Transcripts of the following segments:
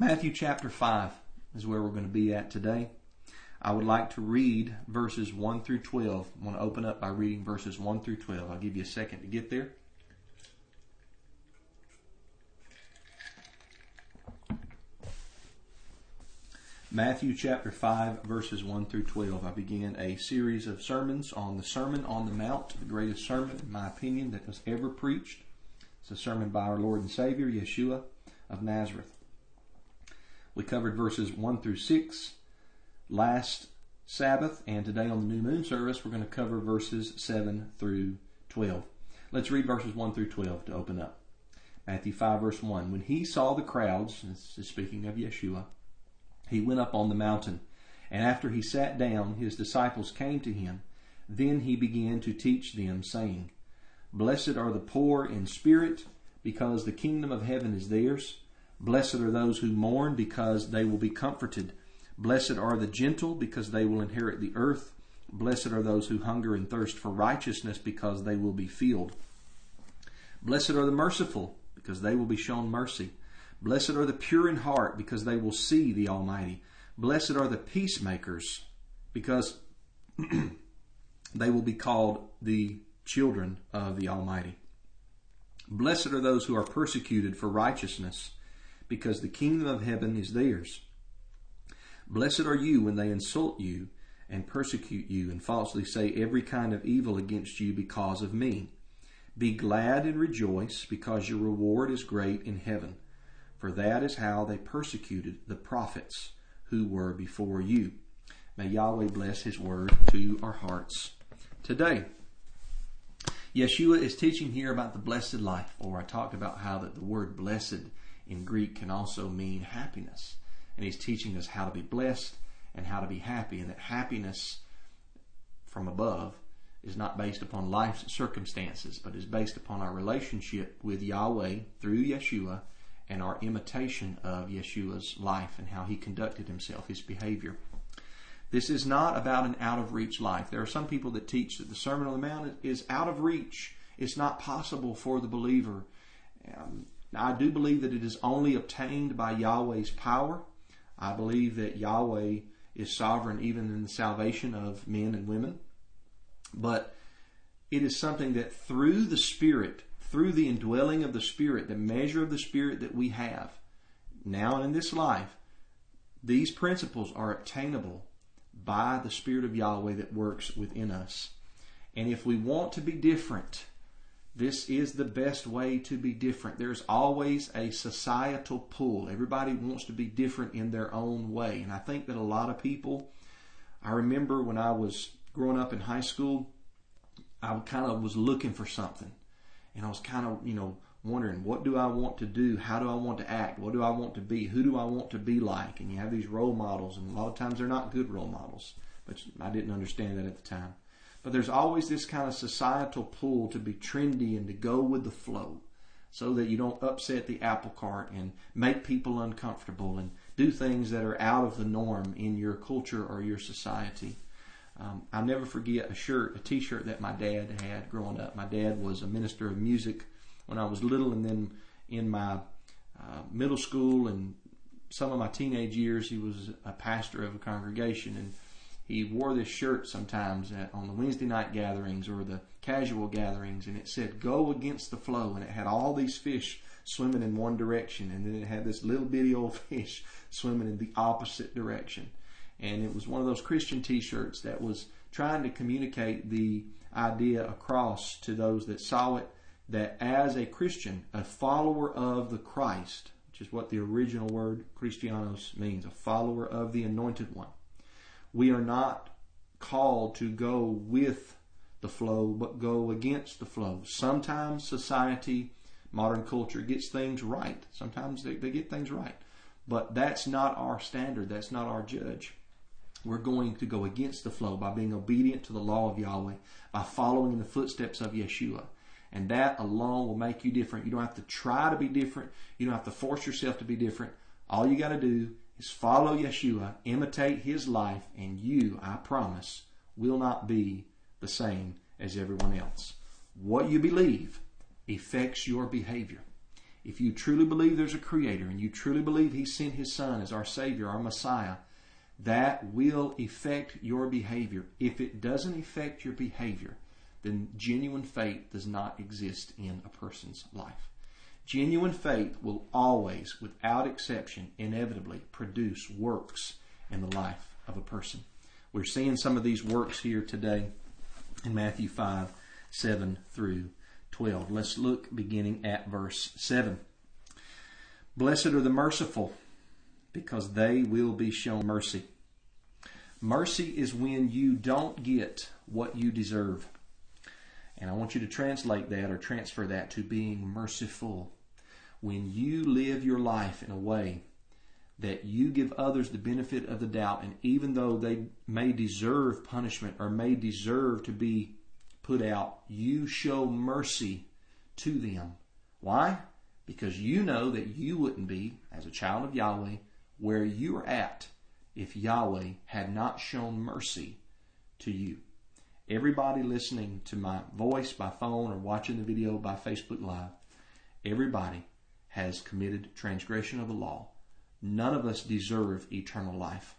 Matthew chapter 5 is where we're going to be at today. I would like to read verses 1 through 12. I want to open up by reading verses 1 through 12. I'll give you a second to get there. Matthew chapter 5 verses 1 through 12. I begin a series of sermons on the Sermon on the Mount, the greatest sermon, in my opinion, that was ever preached. It's a sermon by our Lord and Savior, Yeshua of Nazareth. We covered verses 1 through 6 last Sabbath, and today on the new moon service, we're going to cover verses 7 through 12. Let's read verses 1 through 12 to open up. Matthew 5, verse 1. When he saw the crowds, this is speaking of Yeshua, he went up on the mountain. And after he sat down, his disciples came to him. Then he began to teach them, saying, Blessed are the poor in spirit, because the kingdom of heaven is theirs. Blessed are those who mourn because they will be comforted. Blessed are the gentle because they will inherit the earth. Blessed are those who hunger and thirst for righteousness because they will be filled. Blessed are the merciful because they will be shown mercy. Blessed are the pure in heart because they will see the Almighty. Blessed are the peacemakers because they will be called the children of the Almighty. Blessed are those who are persecuted for righteousness because the kingdom of heaven is theirs. Blessed are you when they insult you and persecute you and falsely say every kind of evil against you because of me. Be glad and rejoice because your reward is great in heaven. For that is how they persecuted the prophets who were before you. May Yahweh bless His word to our hearts today. Yeshua is teaching here about the blessed life, or I talked about how that the word blessed in Greek can also mean happiness. And he's teaching us how to be blessed and how to be happy, and that happiness from above is not based upon life's circumstances, but is based upon our relationship with Yahweh through Yeshua and our imitation of Yeshua's life and how he conducted himself, his behavior. This is not about an out of reach life. There are some people that teach that the Sermon on the Mount is out of reach. It's not possible for the believer. Um, now, I do believe that it is only obtained by Yahweh's power. I believe that Yahweh is sovereign even in the salvation of men and women. But it is something that through the Spirit, through the indwelling of the Spirit, the measure of the Spirit that we have now and in this life, these principles are obtainable by the Spirit of Yahweh that works within us. And if we want to be different, this is the best way to be different. There's always a societal pull. Everybody wants to be different in their own way. And I think that a lot of people, I remember when I was growing up in high school, I kind of was looking for something. And I was kind of, you know, wondering, what do I want to do? How do I want to act? What do I want to be? Who do I want to be like? And you have these role models, and a lot of times they're not good role models. But I didn't understand that at the time. But there's always this kind of societal pull to be trendy and to go with the flow so that you don't upset the apple cart and make people uncomfortable and do things that are out of the norm in your culture or your society. Um, I'll never forget a shirt, a t-shirt that my dad had growing up. My dad was a minister of music when I was little and then in my uh, middle school and some of my teenage years, he was a pastor of a congregation and he wore this shirt sometimes at, on the Wednesday night gatherings or the casual gatherings, and it said "Go against the flow," and it had all these fish swimming in one direction, and then it had this little bitty old fish swimming in the opposite direction. And it was one of those Christian T-shirts that was trying to communicate the idea across to those that saw it that as a Christian, a follower of the Christ, which is what the original word Christianos means, a follower of the Anointed One we are not called to go with the flow, but go against the flow. Sometimes society, modern culture gets things right. Sometimes they, they get things right. But that's not our standard. That's not our judge. We're going to go against the flow by being obedient to the law of Yahweh, by following in the footsteps of Yeshua. And that alone will make you different. You don't have to try to be different. You don't have to force yourself to be different. All you got to do is follow Yeshua, imitate his life, and you, I promise, will not be the same as everyone else. What you believe affects your behavior. if you truly believe there's a creator and you truly believe he sent his son as our savior, our messiah, that will affect your behavior. If it doesn't affect your behavior, then genuine faith does not exist in a person's life. Genuine faith will always, without exception, inevitably produce works in the life of a person. We're seeing some of these works here today in Matthew 5 7 through 12. Let's look beginning at verse 7. Blessed are the merciful, because they will be shown mercy. Mercy is when you don't get what you deserve. And I want you to translate that or transfer that to being merciful. When you live your life in a way that you give others the benefit of the doubt, and even though they may deserve punishment or may deserve to be put out, you show mercy to them. Why? Because you know that you wouldn't be, as a child of Yahweh, where you are at if Yahweh had not shown mercy to you. Everybody listening to my voice by phone or watching the video by Facebook Live, everybody has committed transgression of the law. None of us deserve eternal life.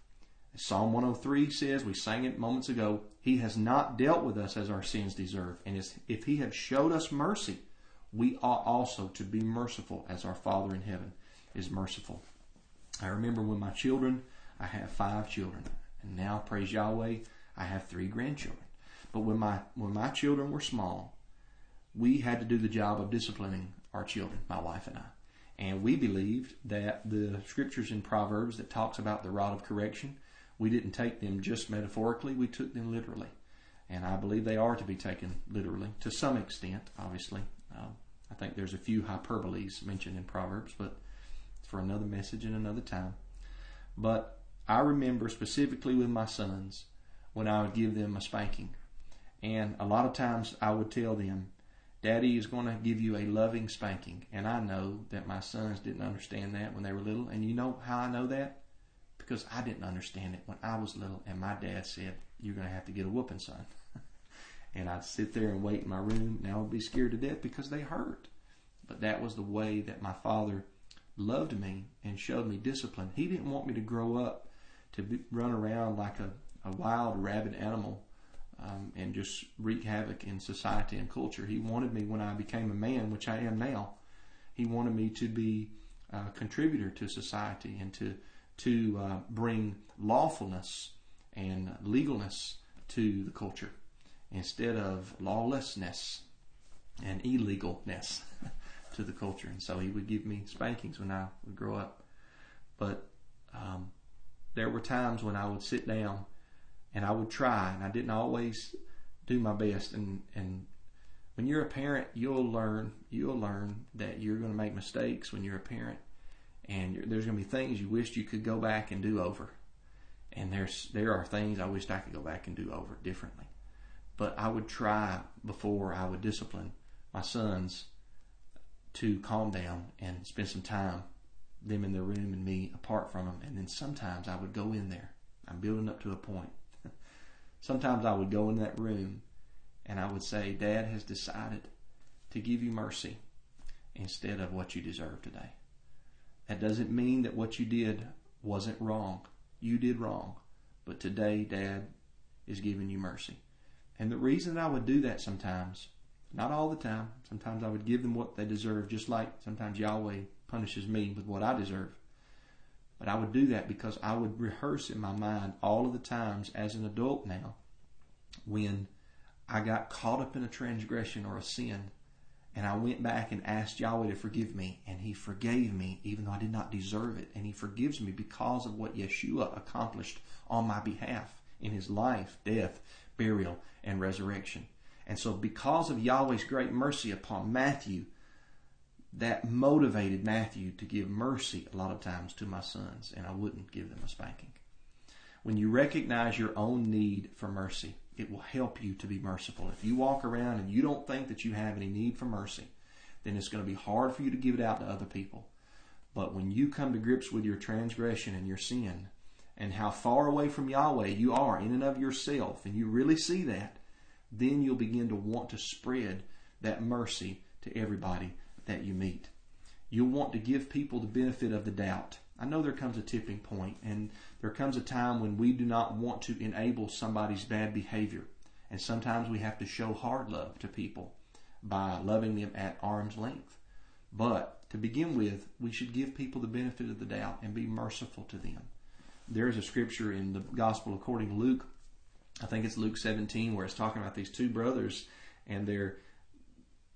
Psalm 103 says, we sang it moments ago, He has not dealt with us as our sins deserve. And if He had showed us mercy, we ought also to be merciful as our Father in heaven is merciful. I remember when my children, I have five children, and now, praise Yahweh, I have three grandchildren. But when my when my children were small, we had to do the job of disciplining our children, my wife and I. And we believed that the scriptures in Proverbs that talks about the rod of correction we didn't take them just metaphorically, we took them literally. And I believe they are to be taken literally to some extent, obviously. Um, I think there's a few hyperboles mentioned in Proverbs, but for another message and another time. But I remember specifically with my sons when I would give them a spanking. And a lot of times I would tell them, Daddy is going to give you a loving spanking. And I know that my sons didn't understand that when they were little. And you know how I know that? because I didn't understand it when I was little, and my dad said, "You're going to have to get a whooping, son." and I'd sit there and wait in my room. Now I'd be scared to death because they hurt. But that was the way that my father loved me and showed me discipline. He didn't want me to grow up to be, run around like a, a wild, rabid animal um, and just wreak havoc in society and culture. He wanted me when I became a man, which I am now. He wanted me to be a contributor to society and to to uh, bring lawfulness and legalness to the culture instead of lawlessness and illegalness to the culture. And so he would give me spankings when I would grow up. But um, there were times when I would sit down and I would try, and I didn't always do my best. And, and when you're a parent, you'll learn you'll learn that you're going to make mistakes when you're a parent and there's going to be things you wished you could go back and do over. And there's there are things I wished I could go back and do over differently. But I would try before I would discipline my sons to calm down and spend some time them in their room and me apart from them. And then sometimes I would go in there. I'm building up to a point. Sometimes I would go in that room and I would say, Dad has decided to give you mercy instead of what you deserve today. That doesn't mean that what you did wasn't wrong. You did wrong. But today, Dad is giving you mercy. And the reason I would do that sometimes, not all the time, sometimes I would give them what they deserve, just like sometimes Yahweh punishes me with what I deserve. But I would do that because I would rehearse in my mind all of the times as an adult now when I got caught up in a transgression or a sin and I went back and asked Yahweh to forgive me, and He forgave me even though I did not deserve it. And He forgives me because of what Yeshua accomplished on my behalf in His life, death, burial, and resurrection. And so, because of Yahweh's great mercy upon Matthew, that motivated Matthew to give mercy a lot of times to my sons, and I wouldn't give them a spanking. When you recognize your own need for mercy, it will help you to be merciful. If you walk around and you don't think that you have any need for mercy, then it's going to be hard for you to give it out to other people. But when you come to grips with your transgression and your sin and how far away from Yahweh you are in and of yourself, and you really see that, then you'll begin to want to spread that mercy to everybody that you meet. You'll want to give people the benefit of the doubt. I know there comes a tipping point, and there comes a time when we do not want to enable somebody's bad behavior. And sometimes we have to show hard love to people by loving them at arm's length. But to begin with, we should give people the benefit of the doubt and be merciful to them. There is a scripture in the Gospel according to Luke, I think it's Luke 17, where it's talking about these two brothers and they're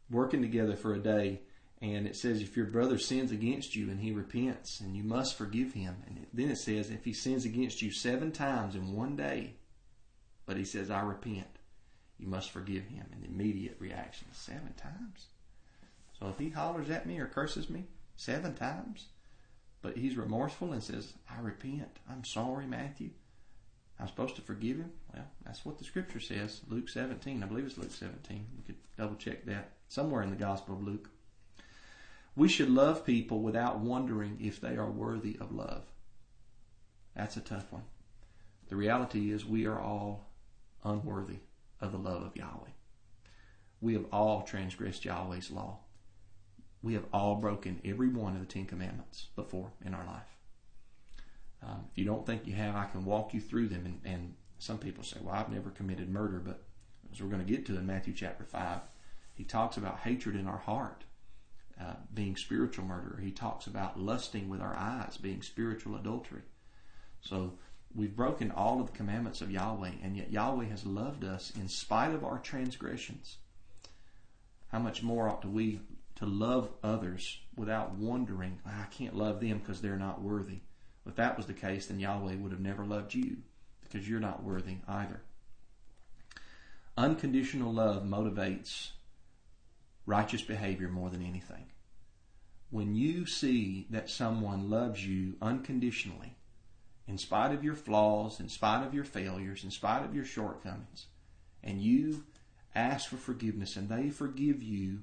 working together for a day. And it says, if your brother sins against you and he repents, and you must forgive him. And then it says, if he sins against you seven times in one day, but he says, I repent, you must forgive him. An immediate reaction, seven times. So if he hollers at me or curses me seven times, but he's remorseful and says, I repent, I'm sorry, Matthew, I'm supposed to forgive him? Well, that's what the scripture says. Luke 17. I believe it's Luke 17. You could double check that somewhere in the Gospel of Luke. We should love people without wondering if they are worthy of love. That's a tough one. The reality is we are all unworthy of the love of Yahweh. We have all transgressed Yahweh's law. We have all broken every one of the Ten Commandments before in our life. Um, if you don't think you have, I can walk you through them. And, and some people say, well, I've never committed murder, but as we're going to get to in Matthew chapter 5, he talks about hatred in our heart uh, being spiritual murder. He talks about lusting with our eyes being spiritual adultery. So we've broken all of the commandments of Yahweh, and yet Yahweh has loved us in spite of our transgressions. How much more ought we to love others without wondering, I can't love them because they're not worthy? If that was the case, then Yahweh would have never loved you because you're not worthy either. Unconditional love motivates righteous behavior more than anything. When you see that someone loves you unconditionally, in spite of your flaws, in spite of your failures, in spite of your shortcomings, and you ask for forgiveness and they forgive you,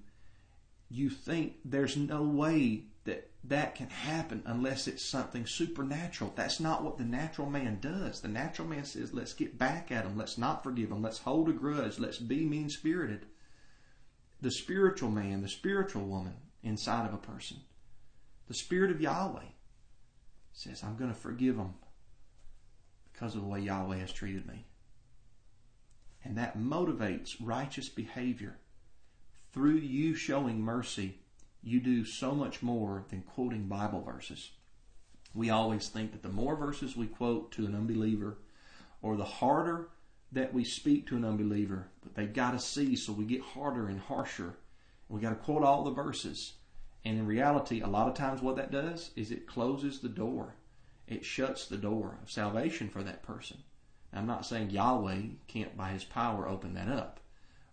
you think there's no way that that can happen unless it's something supernatural. That's not what the natural man does. The natural man says, let's get back at them. Let's not forgive them. Let's hold a grudge. Let's be mean spirited. The spiritual man, the spiritual woman inside of a person, the spirit of Yahweh says, I'm going to forgive them because of the way Yahweh has treated me. And that motivates righteous behavior. Through you showing mercy, you do so much more than quoting Bible verses. We always think that the more verses we quote to an unbeliever, or the harder that we speak to an unbeliever, but they've got to see, so we get harder and harsher. We got to quote all the verses. And in reality, a lot of times what that does is it closes the door. It shuts the door of salvation for that person. I'm not saying Yahweh can't by his power open that up.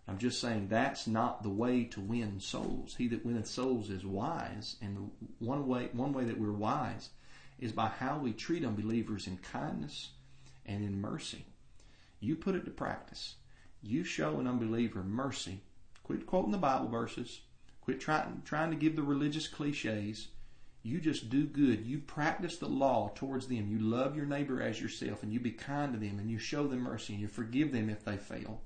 I'm just saying that's not the way to win souls. He that winneth souls is wise, and one way one way that we're wise is by how we treat unbelievers in kindness and in mercy. You put it to practice. You show an unbeliever mercy. Quit quoting the Bible verses. Quit trying trying to give the religious cliches. You just do good. You practice the law towards them. You love your neighbor as yourself, and you be kind to them, and you show them mercy, and you forgive them if they fail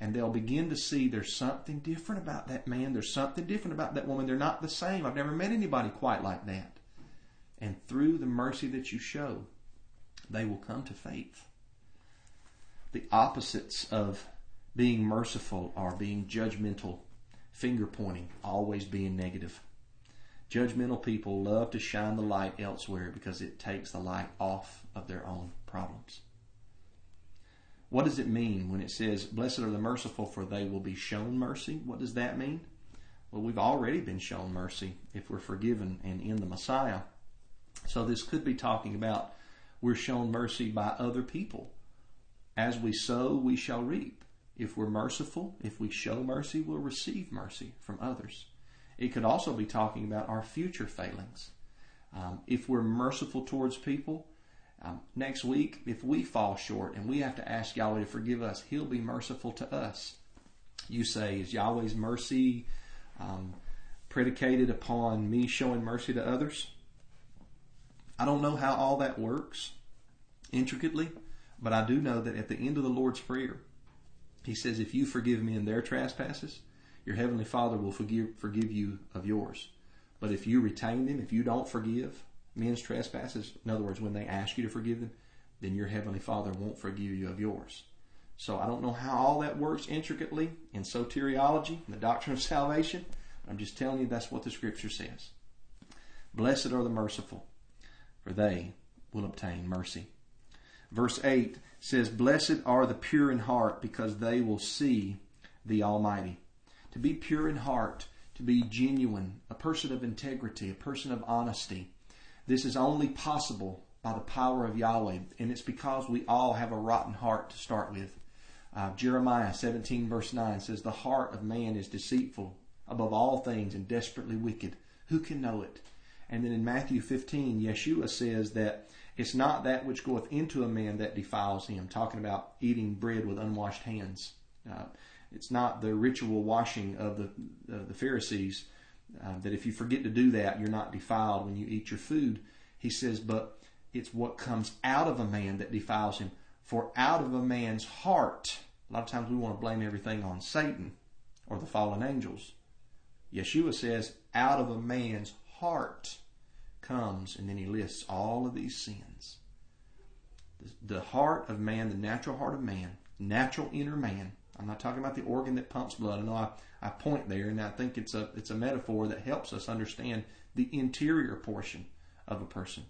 and they'll begin to see there's something different about that man. There's something different about that woman. They're not the same. I've never met anybody quite like that. And through the mercy that you show, they will come to faith. The opposites of being merciful are being judgmental, finger pointing, always being negative. Judgmental people love to shine the light elsewhere because it takes the light off of their own problems. What does it mean when it says, Blessed are the merciful, for they will be shown mercy? What does that mean? Well, we've already been shown mercy if we're forgiven and in the Messiah. So this could be talking about we're shown mercy by other people. As we sow, we shall reap. If we're merciful, if we show mercy, we'll receive mercy from others. It could also be talking about our future failings. Um, if we're merciful towards people, um, next week, if we fall short and we have to ask Yahweh to forgive us, He'll be merciful to us. You say, is Yahweh's mercy um, predicated upon me showing mercy to others? I don't know how all that works intricately, but I do know that at the end of the Lord's Prayer, He says, If you forgive me in their trespasses, your Heavenly Father will forgive, forgive you of yours. But if you retain them, if you don't forgive men's trespasses, in other words, when they ask you to forgive them, then your Heavenly Father won't forgive you of yours. So I don't know how all that works intricately in soteriology and the doctrine of salvation. I'm just telling you that's what the Scripture says. Blessed are the merciful, for they will obtain mercy. Verse 8 says, Blessed are the pure in heart, because they will see the Almighty. To be pure in heart, to be genuine, a person of integrity, a person of honesty, this is only possible by the power of Yahweh, and it's because we all have a rotten heart to start with. Uh, Jeremiah 17 verse 9 says, The heart of man is deceitful above all things and desperately wicked. Who can know it? And then in Matthew 15, Yeshua says that it's not that which goeth into a man that defiles him, talking about eating bread with unwashed hands. Uh, it's not the ritual washing of the, uh, the Pharisees, uh, that if you forget to do that, you're not defiled when you eat your food. He says, but it's what comes out of a man that defiles him. For out of a man's heart, a lot of times we want to blame everything on Satan or the fallen angels. Yeshua says, out of a man's heart comes, and then he lists all of these sins. The heart of man, the natural heart of man, natural inner man. I'm not talking about the organ that pumps blood. I know I, I point there, and I think it's a it's a metaphor that helps us understand the interior portion of a person.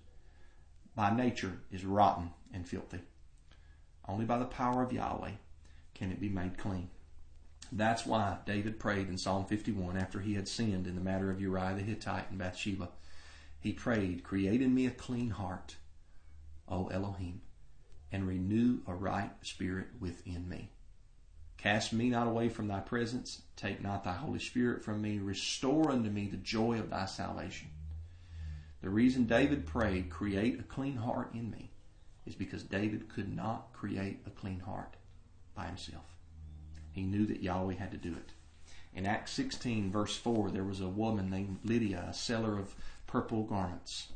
By nature is rotten and filthy. Only by the power of Yahweh can it be made clean. That's why David prayed in Psalm 51 after he had sinned in the matter of Uriah the Hittite and Bathsheba. He prayed, Create in me a clean heart, O Elohim, and renew a right spirit within me. Cast me not away from thy presence. Take not thy Holy Spirit from me. Restore unto me the joy of thy salvation. The reason David prayed, Create a clean heart in me, is because David could not create a clean heart by himself. He knew that Yahweh had to do it. In Acts 16, verse 4, there was a woman named Lydia, a seller of purple garments.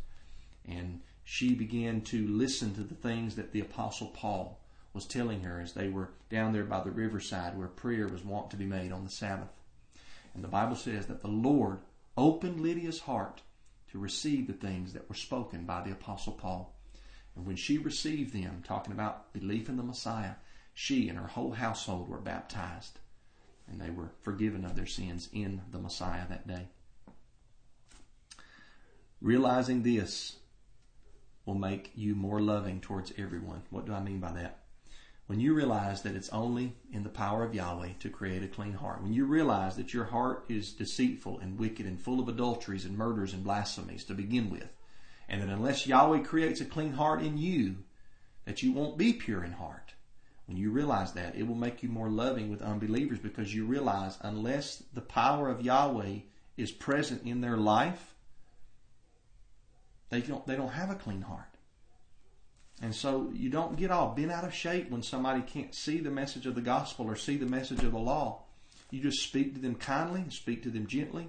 And she began to listen to the things that the Apostle Paul was telling her as they were down there by the riverside where prayer was wont to be made on the Sabbath. And the Bible says that the Lord opened Lydia's heart to receive the things that were spoken by the Apostle Paul. And when she received them, talking about belief in the Messiah, she and her whole household were baptized. And they were forgiven of their sins in the Messiah that day. Realizing this will make you more loving towards everyone. What do I mean by that? When you realize that it's only in the power of Yahweh to create a clean heart, when you realize that your heart is deceitful and wicked and full of adulteries and murders and blasphemies to begin with, and that unless Yahweh creates a clean heart in you, that you won't be pure in heart. When you realize that, it will make you more loving with unbelievers because you realize unless the power of Yahweh is present in their life, they don't, they don't have a clean heart. And so you don't get all bent out of shape when somebody can't see the message of the gospel or see the message of the law. You just speak to them kindly, speak to them gently,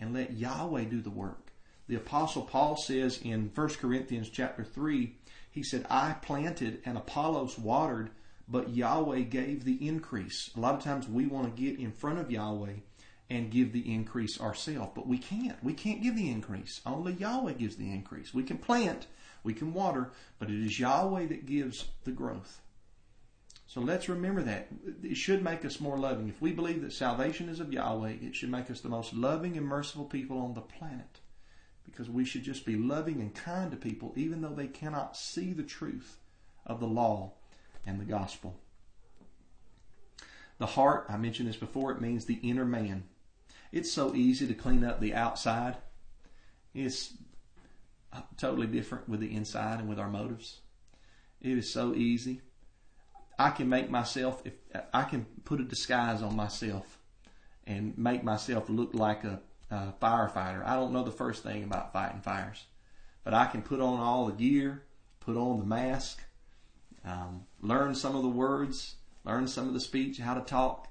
and let Yahweh do the work. The apostle Paul says in 1 Corinthians chapter 3, he said, I planted and Apollos watered, but Yahweh gave the increase. A lot of times we want to get in front of Yahweh and give the increase ourselves, but we can't. We can't give the increase. Only Yahweh gives the increase. We can plant, we can water, but it is Yahweh that gives the growth. So let's remember that. It should make us more loving. If we believe that salvation is of Yahweh, it should make us the most loving and merciful people on the planet. Because we should just be loving and kind to people even though they cannot see the truth of the law and the gospel. The heart, I mentioned this before, it means the inner man. It's so easy to clean up the outside. It's totally different with the inside and with our motives. It is so easy. I can make myself, if I can put a disguise on myself and make myself look like a, a firefighter. I don't know the first thing about fighting fires, but I can put on all the gear, put on the mask, um, learn some of the words, learn some of the speech, how to talk,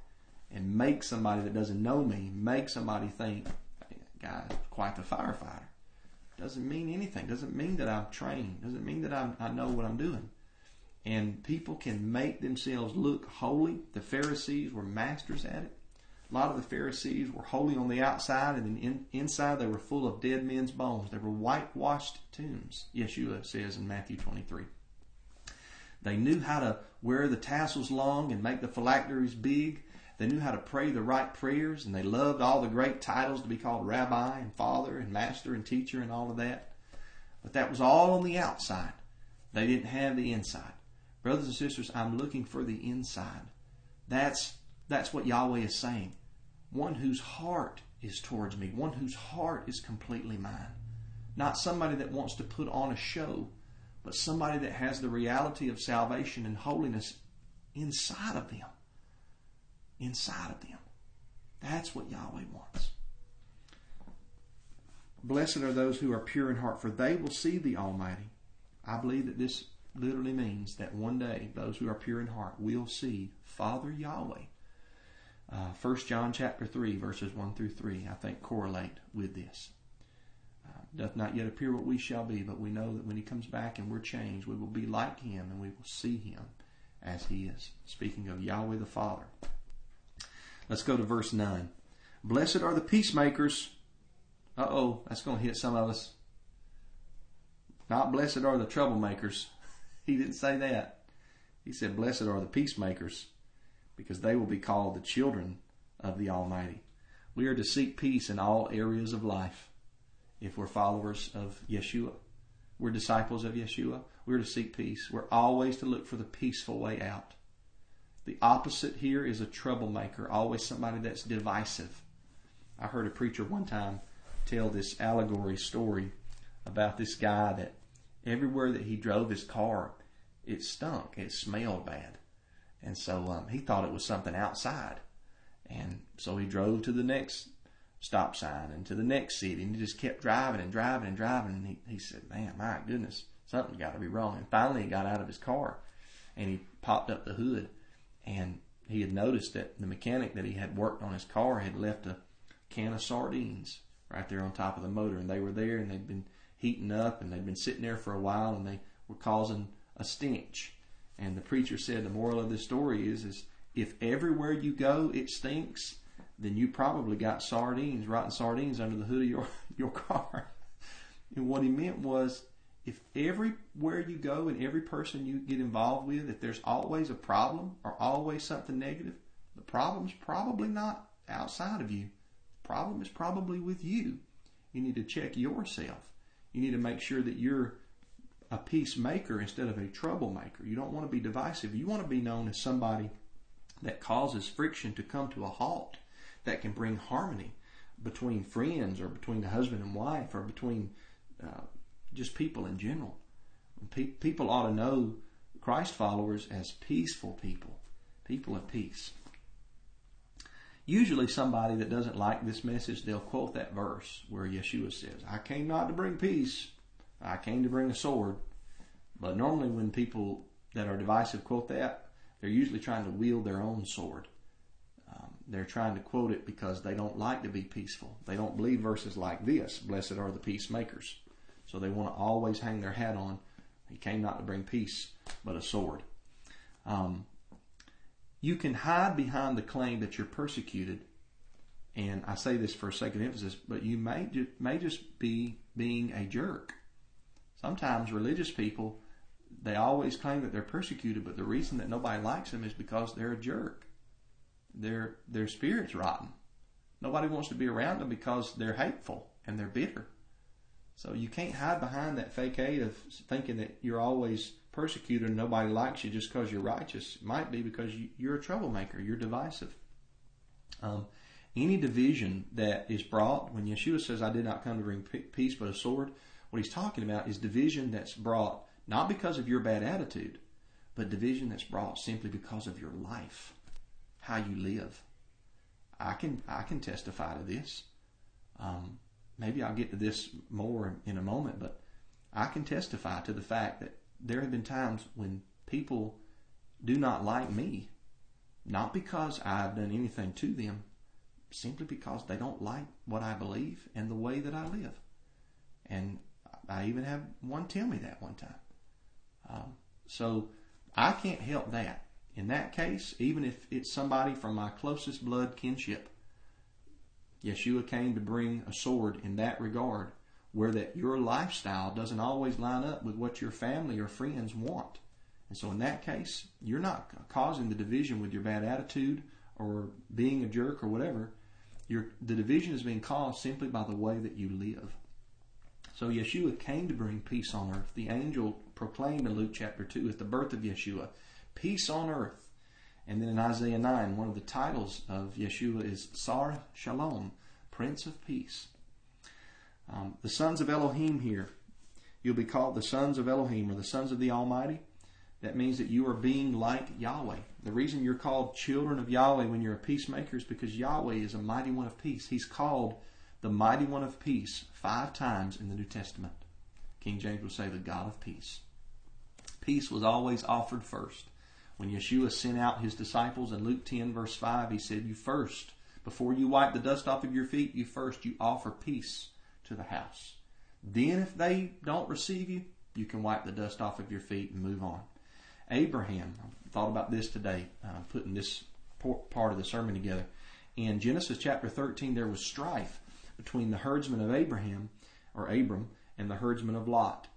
and make somebody that doesn't know me, make somebody think, hey, quite the firefighter. Doesn't mean anything. Doesn't mean that I'm trained. Doesn't mean that I'm, I know what I'm doing. And people can make themselves look holy. The Pharisees were masters at it. A lot of the Pharisees were holy on the outside, and then in, inside they were full of dead men's bones. They were whitewashed tombs, Yeshua says in Matthew 23. They knew how to wear the tassels long and make the phylacteries big. They knew how to pray the right prayers, and they loved all the great titles to be called rabbi and father and master and teacher and all of that. But that was all on the outside. They didn't have the inside. Brothers and sisters, I'm looking for the inside. That's that's what Yahweh is saying. One whose heart is towards me, one whose heart is completely mine. Not somebody that wants to put on a show, but somebody that has the reality of salvation and holiness inside of them. Inside of them. That's what Yahweh wants. Blessed are those who are pure in heart, for they will see the Almighty. I believe that this literally means that one day those who are pure in heart will see Father Yahweh. Uh, 1 John chapter 3, verses 1 through 3, I think correlate with this. Uh, doth not yet appear what we shall be, but we know that when he comes back and we're changed, we will be like him and we will see him as he is. Speaking of Yahweh the Father. Let's go to verse 9. Blessed are the peacemakers. Uh oh, that's going to hit some of us. Not blessed are the troublemakers. He didn't say that. He said, Blessed are the peacemakers, because they will be called the children of the Almighty. We are to seek peace in all areas of life if we're followers of Yeshua. We're disciples of Yeshua. We're to seek peace. We're always to look for the peaceful way out. The opposite here is a troublemaker, always somebody that's divisive. I heard a preacher one time tell this allegory story about this guy that everywhere that he drove his car, it stunk. It smelled bad. And so um, he thought it was something outside. And so he drove to the next stop sign and to the next city. And he just kept driving and driving and driving. And he, he said, Man, my goodness, something's got to be wrong. And finally he got out of his car and he popped up the hood. And he had noticed that the mechanic that he had worked on his car had left a can of sardines right there on top of the motor. And they were there and they'd been heating up and they'd been sitting there for a while and they were causing a stench. And the preacher said the moral of this story is is if everywhere you go it stinks, then you probably got sardines, rotten sardines under the hood of your, your car. and what he meant was if everywhere you go and every person you get involved with, if there's always a problem or always something negative, the problem's probably not outside of you. The problem is probably with you. You need to check yourself. You need to make sure that you're a peacemaker instead of a troublemaker. You don't want to be divisive. You want to be known as somebody that causes friction to come to a halt, that can bring harmony between friends or between the husband and wife or between uh, just people in general. Pe- people ought to know Christ followers as peaceful people, people of peace. Usually, somebody that doesn't like this message, they'll quote that verse where Yeshua says, I came not to bring peace, I came to bring a sword. But normally, when people that are divisive quote that, they're usually trying to wield their own sword. Um, they're trying to quote it because they don't like to be peaceful. They don't believe verses like this Blessed are the peacemakers. So they want to always hang their hat on. He came not to bring peace, but a sword. Um, you can hide behind the claim that you're persecuted, and I say this for a second emphasis, but you may ju- may just be being a jerk. Sometimes religious people, they always claim that they're persecuted, but the reason that nobody likes them is because they're a jerk. Their their spirit's rotten. Nobody wants to be around them because they're hateful and they're bitter. So you can't hide behind that fake facade of thinking that you're always persecuted and nobody likes you just because you're righteous. It might be because you, are a troublemaker. You're divisive. Um, any division that is brought when Yeshua says, "I did not come to bring peace but a sword," What he's talking about is division that's brought not because of your bad attitude, but division that's brought simply because of your life, how you live. I can I can testify to this. Um, maybe I'll get to this more in a moment, but I can testify to the fact that there have been times when people do not like me, not because I've done anything to them, simply because they don't like what I believe and the way that I live. And I even have one tell me that one time. Um, so I can't help that. In that case, even if it's somebody from my closest blood kinship, Yeshua came to bring a sword in that regard, where that your lifestyle doesn't always line up with what your family or friends want. And so in that case, you're not causing the division with your bad attitude or being a jerk or whatever. Your, the division is being caused simply by the way that you live. So Yeshua came to bring peace on earth. The angel proclaimed in Luke chapter 2 at the birth of Yeshua, peace on earth. And then in Isaiah 9, one of the titles of Yeshua is Sar Shalom, Prince of Peace. Um, the sons of Elohim here, you'll be called the sons of Elohim or the sons of the Almighty. That means that you are being like Yahweh. The reason you're called children of Yahweh when you're a peacemaker is because Yahweh is a mighty one of peace. He's called the mighty one of peace five times in the New Testament. King James will say the God of peace. Peace was always offered first. When Yeshua sent out his disciples in Luke 10 verse 5, he said, you first, before you wipe the dust off of your feet, you first, you offer peace to the house. Then if they don't receive you, you can wipe the dust off of your feet and move on. Abraham, I thought about this today, uh, putting this part of the sermon together. In Genesis chapter 13, there was strife between the herdsmen of Abraham, or Abram, and the herdsmen of Lot.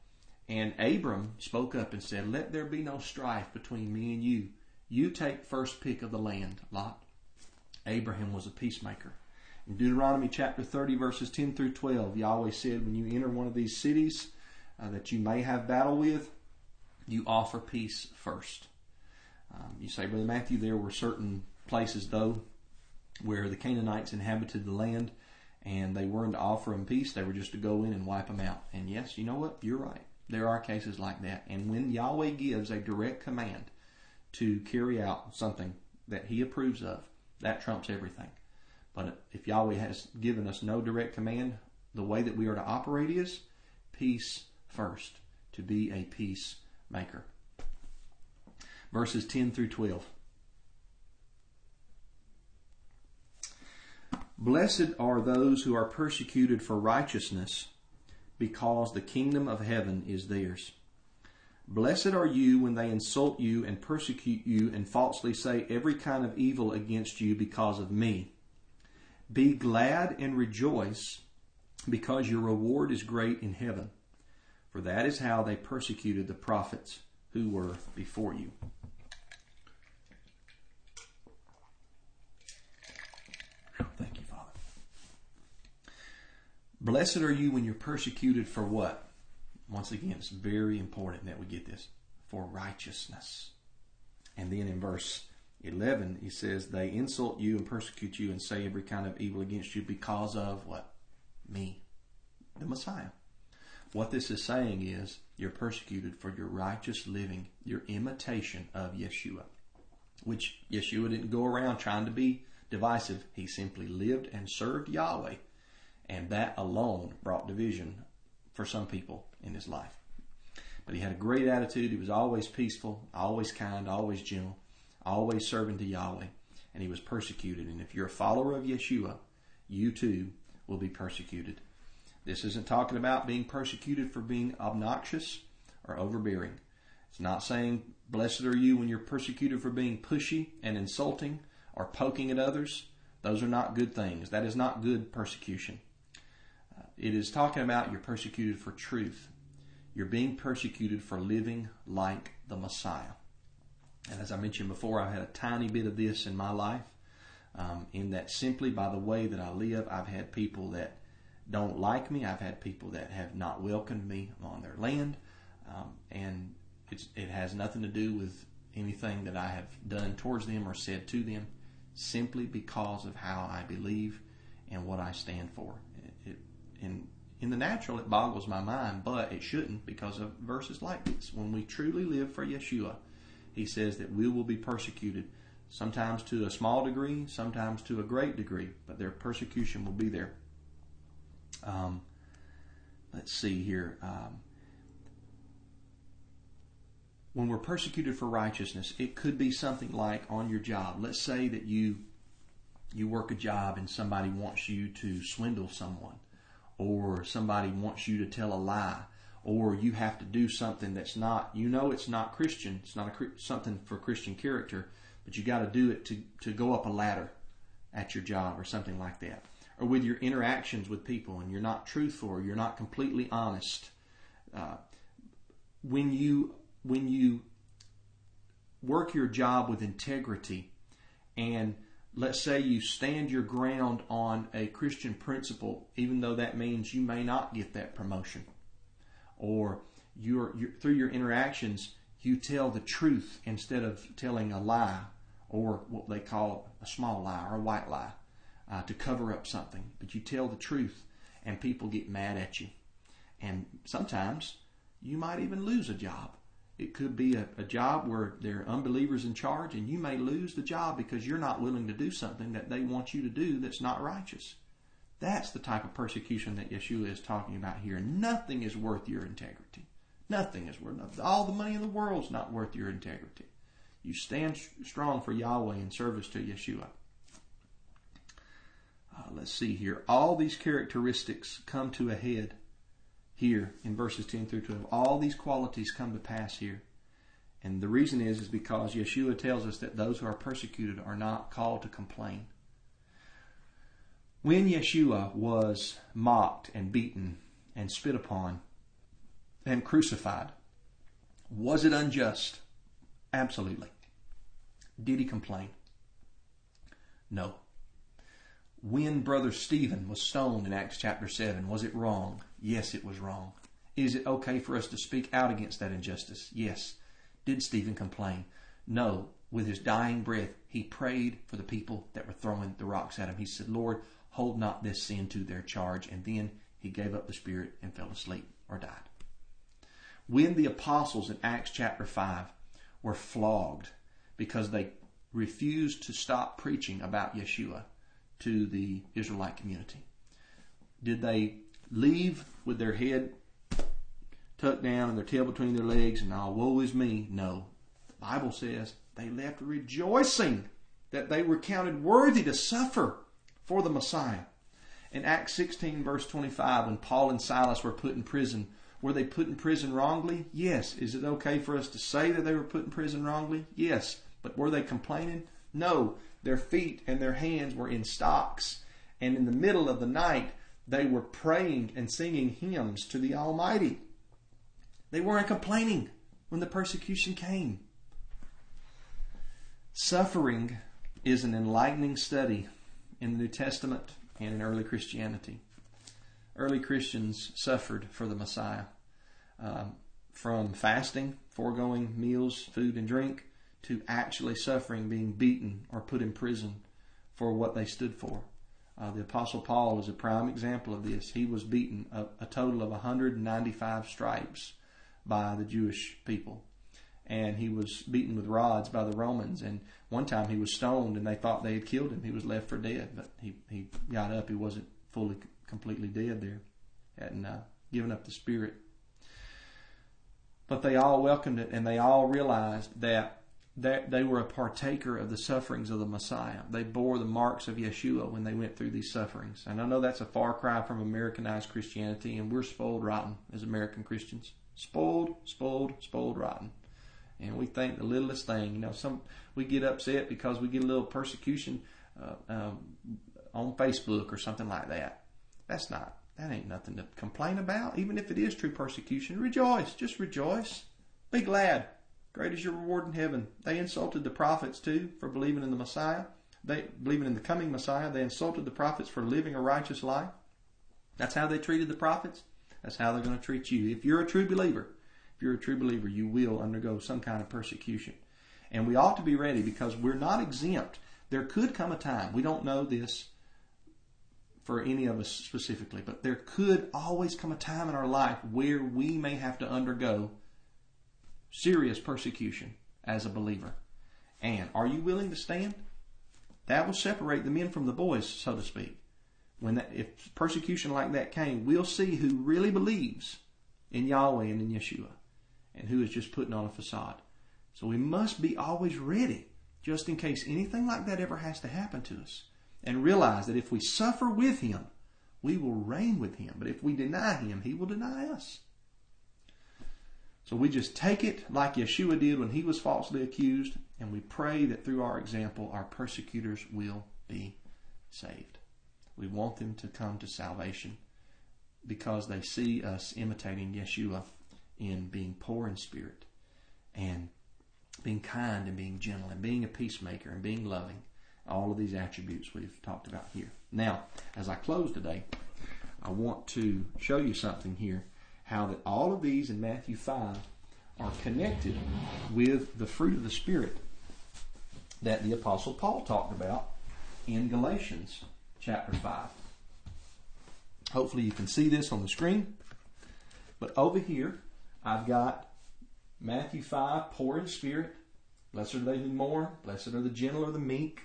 And Abram spoke up and said, Let there be no strife between me and you. You take first pick of the land, Lot. Abraham was a peacemaker. In Deuteronomy chapter 30, verses 10 through 12, Yahweh said, When you enter one of these cities uh, that you may have battle with, you offer peace first. Um, you say, Brother Matthew, there were certain places, though, where the Canaanites inhabited the land and they weren't to offer them peace. They were just to go in and wipe them out. And yes, you know what? You're right. There are cases like that. And when Yahweh gives a direct command to carry out something that he approves of, that trumps everything. But if Yahweh has given us no direct command, the way that we are to operate is peace first, to be a peacemaker. Verses 10 through 12. Blessed are those who are persecuted for righteousness, because the kingdom of heaven is theirs. Blessed are you when they insult you and persecute you and falsely say every kind of evil against you because of me. Be glad and rejoice, because your reward is great in heaven. For that is how they persecuted the prophets who were before you. Blessed are you when you're persecuted for what? Once again, it's very important that we get this. For righteousness. And then in verse 11, he says, They insult you and persecute you and say every kind of evil against you because of what? Me, the Messiah. What this is saying is, you're persecuted for your righteous living, your imitation of Yeshua. Which Yeshua didn't go around trying to be divisive. He simply lived and served Yahweh and that alone brought division for some people in his life. But he had a great attitude. He was always peaceful, always kind, always gentle, always serving to Yahweh. And he was persecuted. And if you're a follower of Yeshua, you too will be persecuted. This isn't talking about being persecuted for being obnoxious or overbearing. It's not saying, blessed are you when you're persecuted for being pushy and insulting or poking at others. Those are not good things. That is not good persecution. It is talking about you're persecuted for truth. You're being persecuted for living like the Messiah. And as I mentioned before, I've had a tiny bit of this in my life. Um, in that simply by the way that I live, I've had people that don't like me. I've had people that have not welcomed me on their land. Um, and it has nothing to do with anything that I have done towards them or said to them, simply because of how I believe and what I stand for in in the natural it boggles my mind, but it shouldn't because of verses like this. When we truly live for Yeshua, he says that we will be persecuted, sometimes to a small degree, sometimes to a great degree, but their persecution will be there. Um, let's see here. Um, when we're persecuted for righteousness, it could be something like on your job. Let's say that you you work a job and somebody wants you to swindle someone or somebody wants you to tell a lie, or you have to do something that's not, you know, it's not Christian, it's not a, something for Christian character, but you got to do it to, to go up a ladder at your job or something like that. or with your interactions with people and you're not truthful or you're not completely honest. Uh, when you when you work your job with integrity and let's say you stand your ground on a Christian principle, even though that means you may not get that promotion, or you're, you're, through your interactions you tell the truth instead of telling a lie, or what they call a small lie or a white lie, uh, to cover up something. But you tell the truth, and people get mad at you, and sometimes you might even lose a job it could be a, a job where there are unbelievers in charge, and you may lose the job because you're not willing to do something that they want you to do that's not righteous. That's the type of persecution that Yeshua is talking about here. Nothing is worth your integrity. Nothing is worth nothing. all the money in the world is not worth your integrity. You stand strong for Yahweh in service to Yeshua. Uh, let's see here. All these characteristics come to a head here in verses 10 through 12. All these qualities come to pass here. And the reason is, is because Yeshua tells us that those who are persecuted are not called to complain. When Yeshua was mocked and beaten and spit upon and crucified, was it unjust? Absolutely. Did he complain? No. When Brother Stephen was stoned in Acts chapter 7, was it wrong? Yes, it was wrong. Is it okay for us to speak out against that injustice? Yes. Did Stephen complain? No. With his dying breath, he prayed for the people that were throwing the rocks at him. He said, Lord, hold not this sin to their charge. And then he gave up the spirit and fell asleep or died. When the apostles in Acts chapter 5 were flogged because they refused to stop preaching about Yeshua to the Israelite community, did they leave with their head tucked down and their tail between their legs and all, woe is me. No. The Bible says they left rejoicing that they were counted worthy to suffer for the Messiah. In Acts 16 verse 25, when Paul and Silas were put in prison, were they put in prison wrongly? Yes. Is it okay for us to say that they were put in prison wrongly? Yes. But were they complaining? No. Their feet and their hands were in stocks. And in the middle of the night, they were praying and singing hymns to the Almighty. They weren't complaining when the persecution came. Suffering is an enlightening study in the New Testament and in early Christianity. Early Christians suffered for the Messiah. Um, from fasting, foregoing meals, food, and drink, to actually suffering, being beaten or put in prison for what they stood for. Uh, the Apostle Paul is a prime example of this. He was beaten a, a, total of 195 stripes by the Jewish people. And he was beaten with rods by the Romans. And one time he was stoned and they thought they had killed him. He was left for dead. But he, he got up. He wasn't fully, completely dead there. Hadn't uh, given up the spirit. But they all welcomed it and they all realized that that they were a partaker of the sufferings of the Messiah. They bore the marks of Yeshua when they went through these sufferings. And I know that's a far cry from Americanized Christianity, and we're spoiled rotten as American Christians. Spoiled, spoiled, spoiled rotten. And we think the littlest thing, you know, some we get upset because we get a little persecution uh, um, on Facebook or something like that. That's not, that ain't nothing to complain about. Even if it is true persecution, rejoice. Just rejoice. Be glad Great is your reward in heaven. They insulted the prophets too for believing in the Messiah. They believing in the coming Messiah. They insulted the prophets for living a righteous life. That's how they treated the prophets. That's how they're going to treat you. If you're a true believer, if you're a true believer, you will undergo some kind of persecution. And we ought to be ready because we're not exempt. There could come a time, we don't know this for any of us specifically, but there could always come a time in our life where we may have to undergo serious persecution as a believer. And are you willing to stand? That will separate the men from the boys, so to speak. When that, if persecution like that came, we'll see who really believes in Yahweh and in Yeshua, and who is just putting on a facade. So we must be always ready, just in case anything like that ever has to happen to us, and realize that if we suffer with Him, we will reign with Him. But if we deny Him, He will deny us. So we just take it like Yeshua did when he was falsely accused, and we pray that through our example, our persecutors will be saved. We want them to come to salvation because they see us imitating Yeshua in being poor in spirit and being kind and being gentle and being a peacemaker and being loving. All of these attributes we've talked about here. Now, as I close today, I want to show you something here how that all of these in Matthew 5 are connected with the fruit of the Spirit that the Apostle Paul talked about in Galatians chapter 5. Hopefully you can see this on the screen. But over here, I've got Matthew 5, poor in spirit. Blessed are they who mourn. Blessed are the gentle or the meek.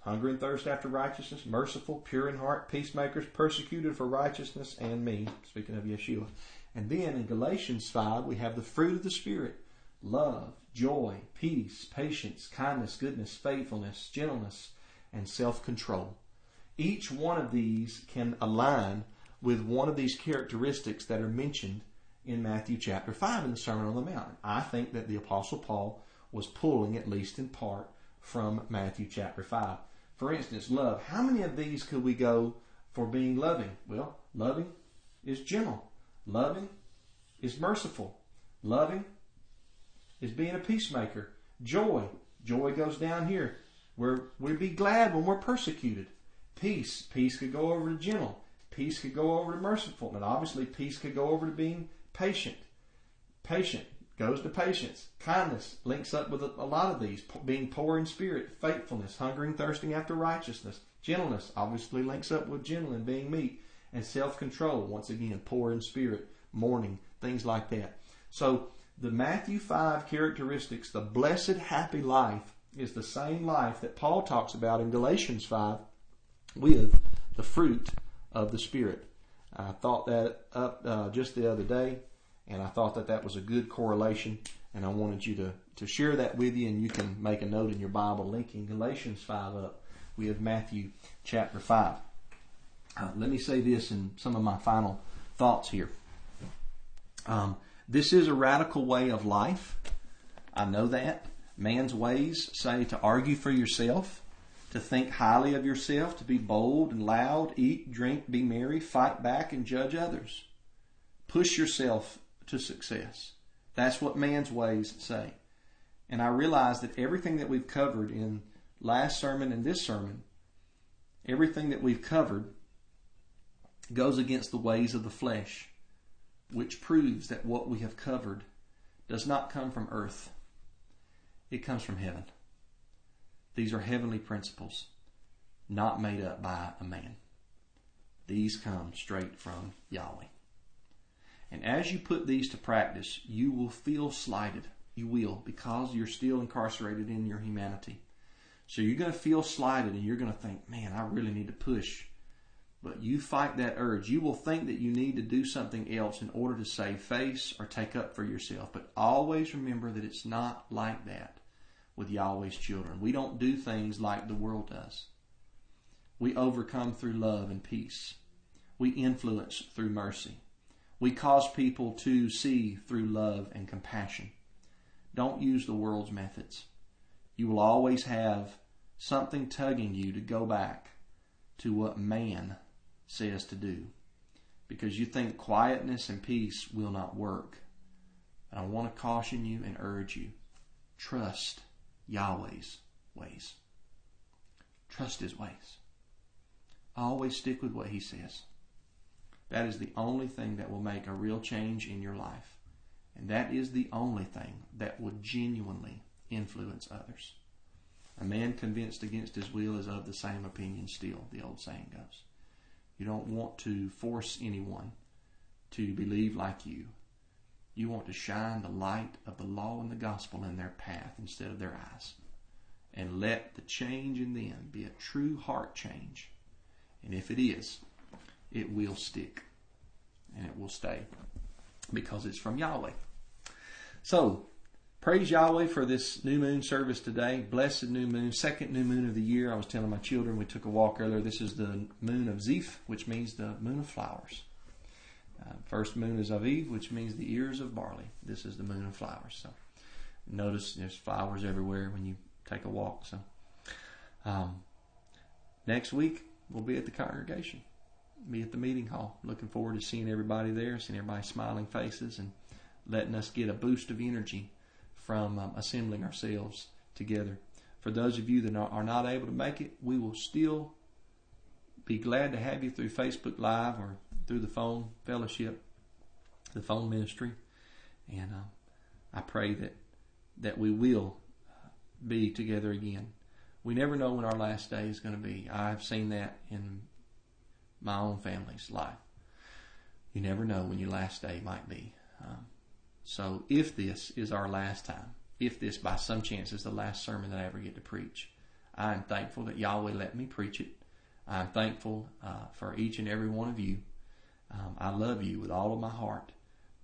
Hunger and thirst after righteousness. Merciful, pure in heart. Peacemakers, persecuted for righteousness and me. Speaking of Yeshua. And then in Galatians 5, we have the fruit of the Spirit. Love, joy, peace, patience, kindness, goodness, faithfulness, gentleness, and self-control. Each one of these can align with one of these characteristics that are mentioned in Matthew chapter 5 in the Sermon on the Mount. I think that the Apostle Paul was pulling, at least in part, from Matthew chapter 5. For instance, love. How many of these could we go for being loving? Well, loving is gentle. Loving is merciful. Loving is being a peacemaker. Joy. Joy goes down here. Where we be glad when we're persecuted. Peace. Peace could go over to gentle. Peace could go over to merciful. And obviously peace could go over to being patient. Patient goes to patience. Kindness links up with a, lot of these. Being poor in spirit. Faithfulness. Hungering, thirsting after righteousness. Gentleness obviously links up with gentle and being meek. And self-control. Once again, poor in spirit. Mourning. Things like that. So the Matthew 5 characteristics, the blessed happy life is the same life that Paul talks about in Galatians 5 with the fruit of the Spirit. I thought that up uh, just the other day, and I thought that that was a good correlation, and I wanted you to, to share that with you, and you can make a note in your Bible linking Galatians 5 up with Matthew chapter 5. Uh, let me say this in some of my final thoughts here. Um, this is a radical way of life. I know that. Man's ways say to argue for yourself, to think highly of yourself, to be bold and loud, eat, drink, be merry, fight back, and judge others. Push yourself to success. That's what man's ways say. And I realize that everything that we've covered in last sermon and this sermon, everything that we've covered goes against the ways of the flesh, which proves that what we have covered does not come from earth. It comes from heaven. These are heavenly principles, not made up by a man. These come straight from Yahweh. And as you put these to practice, you will feel slighted. You will, because you're still incarcerated in your humanity. So you're going to feel slighted and you're going to think, man, I really need to push. But you fight that urge. You will think that you need to do something else in order to save face or take up for yourself. But always remember that it's not like that with Yahweh's children. We don't do things like the world does. We overcome through love and peace. We influence through mercy. We cause people to see through love and compassion. Don't use the world's methods. You will always have something tugging you to go back to what man says to do because you think quietness and peace will not work. And I want to caution you and urge you trust Yahweh's ways. Trust His ways. Always stick with what He says. That is the only thing that will make a real change in your life. And that is the only thing that will genuinely influence others. A man convinced against his will is of the same opinion still, the old saying goes. You don't want to force anyone to believe like you. You want to shine the light of the law and the gospel in their path instead of their eyes. And let the change in them be a true heart change. And if it is, it will stick and it will stay because it's from Yahweh. So, praise Yahweh for this new moon service today. Blessed new moon, second new moon of the year. I was telling my children we took a walk earlier. This is the moon of Zeph, which means the moon of flowers. Uh, first moon is Aviv, which means the ears of barley. This is the moon of flowers. So notice there's flowers everywhere when you take a walk. So um, next week we'll be at the congregation, be at the meeting hall. Looking forward to seeing everybody there, seeing everybody's smiling faces, and letting us get a boost of energy from um, assembling ourselves together. For those of you that are not able to make it, we will still be glad to have you through Facebook Live or through the phone fellowship, the phone ministry, and uh, I pray that that we will be together again. We never know when our last day is going to be. I've seen that in my own family's life. You never know when your last day might be. Um, so if this is our last time, if this by some chance is the last sermon that I ever get to preach, I am thankful that Yahweh let me preach it. I'm thankful uh, for each and every one of you. Um, I love you with all of my heart.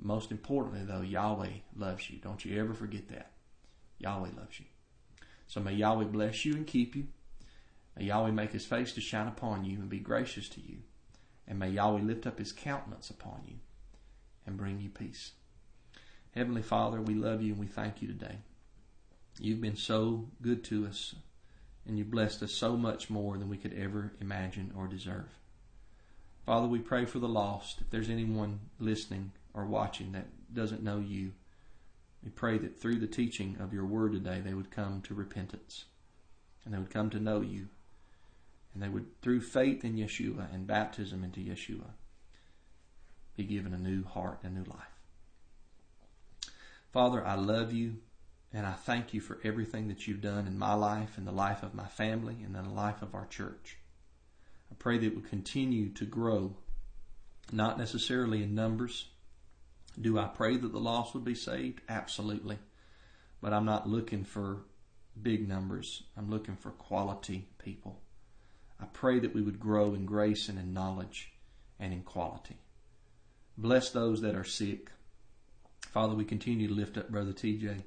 Most importantly, though, Yahweh loves you. Don't you ever forget that. Yahweh loves you. So may Yahweh bless you and keep you. May Yahweh make his face to shine upon you and be gracious to you. And may Yahweh lift up his countenance upon you and bring you peace. Heavenly Father, we love you and we thank you today. You've been so good to us and you've blessed us so much more than we could ever imagine or deserve. Father, we pray for the lost. If there's anyone listening or watching that doesn't know you, we pray that through the teaching of your word today, they would come to repentance and they would come to know you. And they would, through faith in Yeshua and baptism into Yeshua, be given a new heart and new life. Father, I love you and I thank you for everything that you've done in my life and the life of my family and in the life of our church. I pray that it will continue to grow, not necessarily in numbers, do I pray that the lost would be saved? Absolutely. But I'm not looking for big numbers. I'm looking for quality people. I pray that we would grow in grace and in knowledge and in quality. Bless those that are sick. Father, we continue to lift up Brother TJ,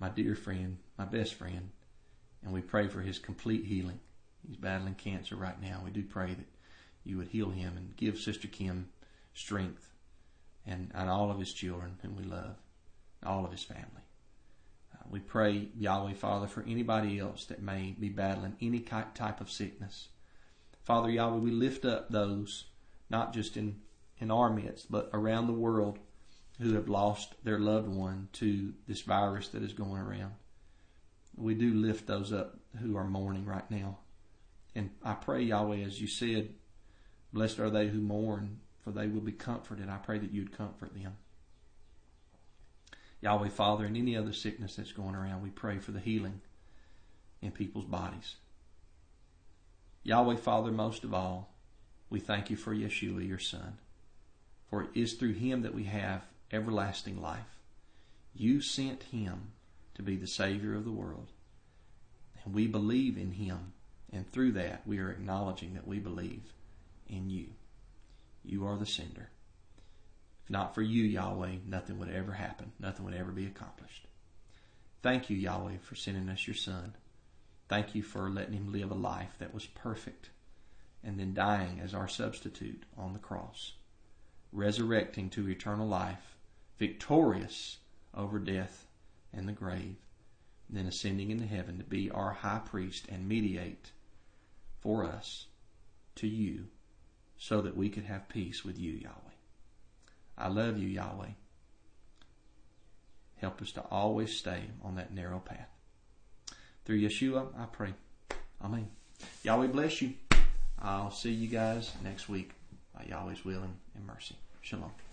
my dear friend, my best friend, and we pray for his complete healing. He's battling cancer right now. We do pray that you would heal him and give Sister Kim strength and, and all of his children whom we love, all of his family. Uh, we pray, Yahweh, Father, for anybody else that may be battling any type of sickness. Father, Yahweh, we lift up those, not just in, in our midst, but around the world who have lost their loved one to this virus that is going around. We do lift those up who are mourning right now. And I pray, Yahweh, as you said, blessed are they who mourn, for they will be comforted. I pray that you'd comfort them. Yahweh, Father, and any other sickness that's going around, we pray for the healing in people's bodies. Yahweh, Father, most of all, we thank you for Yeshua, your Son. For it is through him that we have everlasting life. You sent him to be the Savior of the world. And we believe in him. And through that, we are acknowledging that we believe in you. You are the sender. If not for you, Yahweh, nothing would ever happen. Nothing would ever be accomplished. Thank you, Yahweh, for sending us your Son. Thank you for letting him live a life that was perfect and then dying as our substitute on the cross, resurrecting to eternal life, victorious over death and the grave, then ascending into heaven to be our high priest and mediate for us to you so that we could have peace with you, Yahweh. I love you, Yahweh. Help us to always stay on that narrow path. Through Yeshua, I pray. Amen. Yahweh bless you. I'll see you guys next week by Yahweh's will and mercy. Shalom.